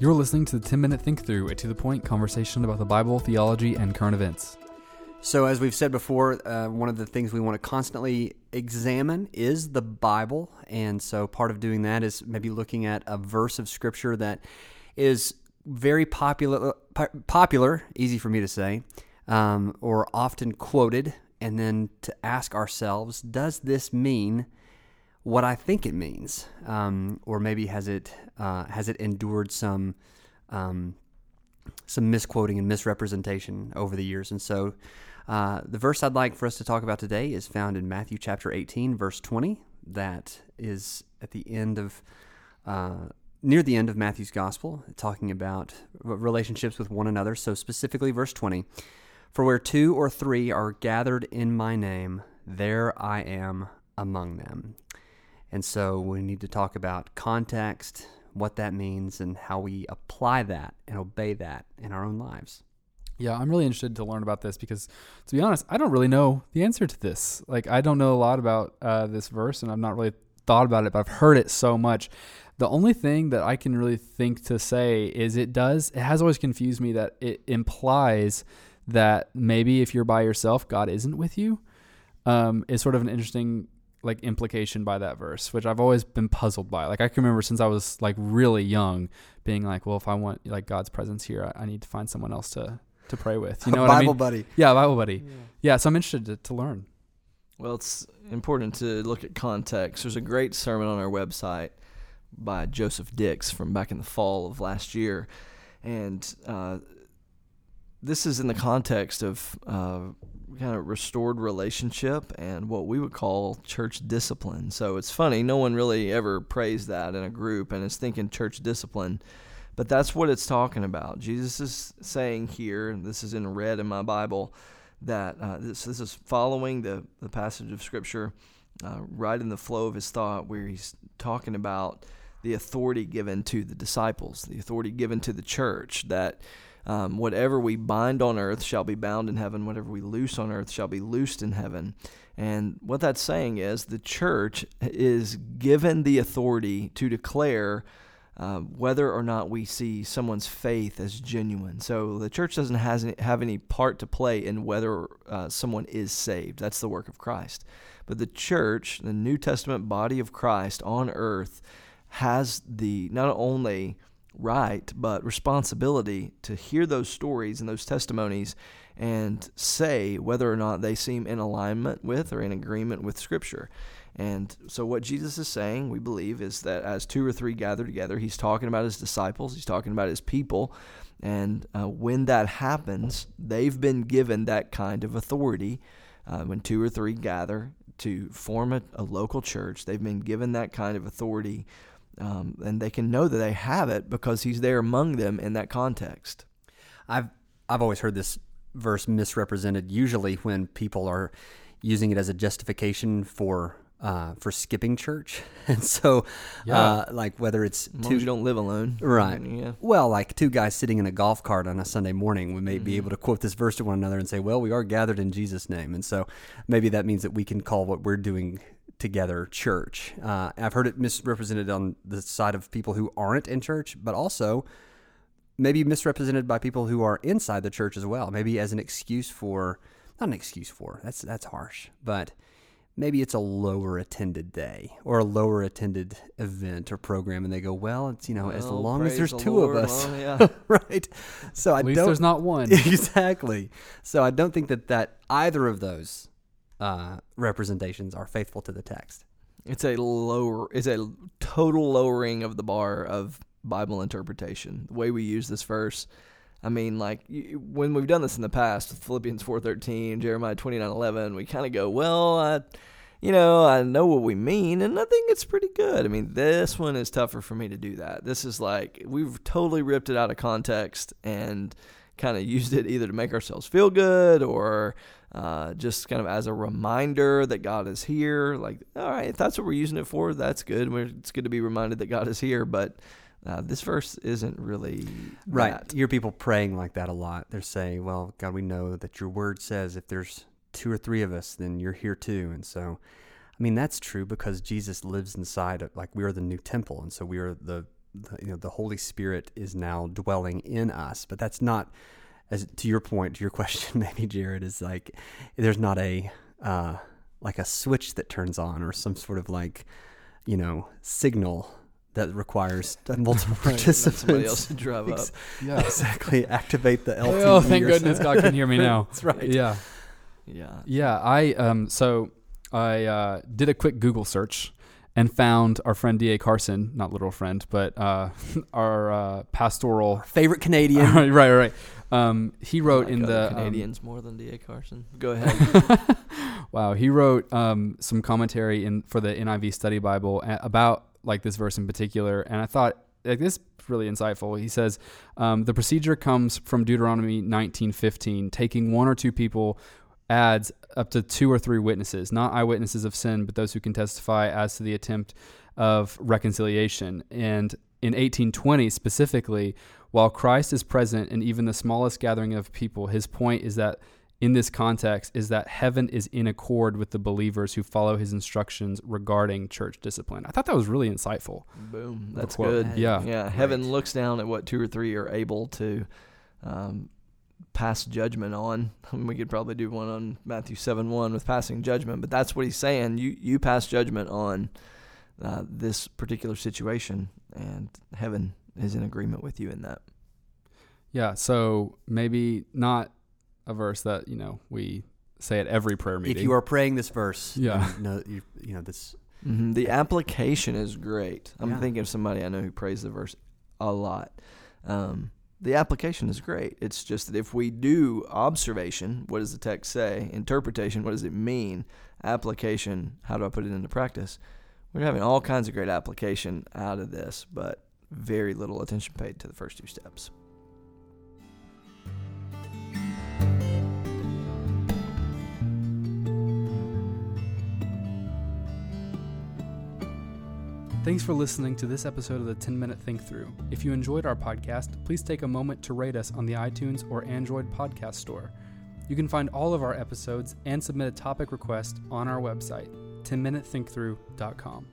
You're listening to the 10 Minute Think Through, a to the point conversation about the Bible, theology, and current events. So, as we've said before, uh, one of the things we want to constantly examine is the Bible. And so, part of doing that is maybe looking at a verse of Scripture that is very popular, popular, easy for me to say, um, or often quoted, and then to ask ourselves, does this mean what I think it means, um, or maybe has it uh, has it endured some um, some misquoting and misrepresentation over the years? And so, uh, the verse I'd like for us to talk about today is found in Matthew chapter 18, verse 20. That is at the end of uh, near the end of Matthew's gospel, talking about relationships with one another. So specifically, verse 20. For where two or three are gathered in my name, there I am among them. And so we need to talk about context, what that means, and how we apply that and obey that in our own lives. Yeah, I'm really interested to learn about this because, to be honest, I don't really know the answer to this. Like, I don't know a lot about uh, this verse, and I've not really thought about it, but I've heard it so much. The only thing that I can really think to say is it does, it has always confused me that it implies that maybe if you're by yourself, God isn't with you. Um, is sort of an interesting like implication by that verse, which I've always been puzzled by. Like I can remember since I was like really young, being like, well, if I want like God's presence here, I, I need to find someone else to to pray with. You know, what Bible I mean? buddy. Yeah, Bible buddy. Yeah. yeah so I'm interested to, to learn. Well, it's important to look at context. There's a great sermon on our website by Joseph Dix from back in the fall of last year, and uh, this is in the context of uh, kind of restored relationship and what we would call church discipline. So it's funny, no one really ever praised that in a group and is thinking church discipline. But that's what it's talking about. Jesus is saying here, and this is in red in my Bible, that uh, this, this is following the, the passage of Scripture uh, right in the flow of his thought, where he's talking about the authority given to the disciples, the authority given to the church, that um, whatever we bind on earth shall be bound in heaven, whatever we loose on earth shall be loosed in heaven. And what that's saying is the church is given the authority to declare uh, whether or not we see someone's faith as genuine. So the church doesn't has have any part to play in whether uh, someone is saved. That's the work of Christ. But the church, the New Testament body of Christ on earth, has the not only right, but responsibility to hear those stories and those testimonies and say whether or not they seem in alignment with or in agreement with Scripture. And so, what Jesus is saying, we believe, is that as two or three gather together, he's talking about his disciples, he's talking about his people. And uh, when that happens, they've been given that kind of authority. Uh, when two or three gather to form a, a local church, they've been given that kind of authority um, and they can know that they have it because he's there among them in that context. I've I've always heard this verse misrepresented. Usually, when people are using it as a justification for uh, for skipping church, and so yeah. uh, like whether it's as two, you don't live alone, right? Yeah. Well, like two guys sitting in a golf cart on a Sunday morning, we may mm-hmm. be able to quote this verse to one another and say, "Well, we are gathered in Jesus' name," and so maybe that means that we can call what we're doing together church. Uh, I've heard it misrepresented on the side of people who aren't in church, but also maybe misrepresented by people who are inside the church as well. Maybe as an excuse for, not an excuse for, that's that's harsh, but maybe it's a lower attended day or a lower attended event or program and they go well it's you know well, as long as there's the two Lord. of us well, yeah. right so At i don't there's not one exactly so i don't think that that either of those uh, representations are faithful to the text. It's a lower, it's a total lowering of the bar of Bible interpretation. The way we use this verse, I mean, like when we've done this in the past, Philippians four thirteen, Jeremiah twenty nine eleven, we kind of go, well, I, you know, I know what we mean, and I think it's pretty good. I mean, this one is tougher for me to do that. This is like we've totally ripped it out of context and kind of used it either to make ourselves feel good or uh, just kind of as a reminder that God is here. Like, all right, if that's what we're using it for, that's good. We're, It's good to be reminded that God is here, but uh, this verse isn't really right. That. You hear people praying like that a lot. They're saying, "Well, God, we know that Your Word says if there's two or three of us, then You're here too." And so, I mean, that's true because Jesus lives inside. Of, like we are the new temple, and so we are the the, you know the Holy Spirit is now dwelling in us. But that's not as to your point to your question maybe Jared is like there's not a uh, like a switch that turns on or some sort of like you know signal that requires multiple participants. Somebody else to drive up. Yeah. exactly. Activate the LTE. Oh, thank goodness. God can hear me now. That's right. Yeah. Yeah. Yeah, I um so I uh, did a quick Google search and found our friend D.A. Carson, not literal friend, but uh, our uh, pastoral. Favorite Canadian. right, right, right. Um, he wrote like in the um, Canadians more than D.A. Carson. Go ahead. wow, he wrote um, some commentary in for the NIV Study Bible about like this verse in particular, and I thought like this is really insightful. He says um, the procedure comes from Deuteronomy 19:15, taking one or two people adds up to two or three witnesses, not eyewitnesses of sin, but those who can testify as to the attempt of reconciliation. And in 1820 specifically, while Christ is present in even the smallest gathering of people, his point is that in this context is that heaven is in accord with the believers who follow his instructions regarding church discipline. I thought that was really insightful. Boom. That's quote. good. Yeah. Yeah. Heaven Right. looks down at what two or three are able to um, pass judgment on. we could probably do one on Matthew 7 1 with passing judgment, but that's what he's saying. You, you pass judgment on uh, this particular situation, and heaven is in agreement with you in that. Yeah, so maybe not a verse that, you know, we say at every prayer meeting. if you are praying this verse, Yeah. you know, you, you know this. hmm The application is great. I'm Yeah. thinking of somebody I know who prays the verse a lot. Um, the application is great. It's just that if we do observation, what does the text say? Interpretation, what does it mean? Application, how do I put it into practice? We're having all kinds of great application out of this, but very little attention paid to the first two steps. Thanks for listening to this episode of the 10 Minute Think Through. If you enjoyed our podcast, please take a moment to rate us on the iTunes or Android podcast store. You can find all of our episodes and submit a topic request on our website, 10minutethinkthrough.com.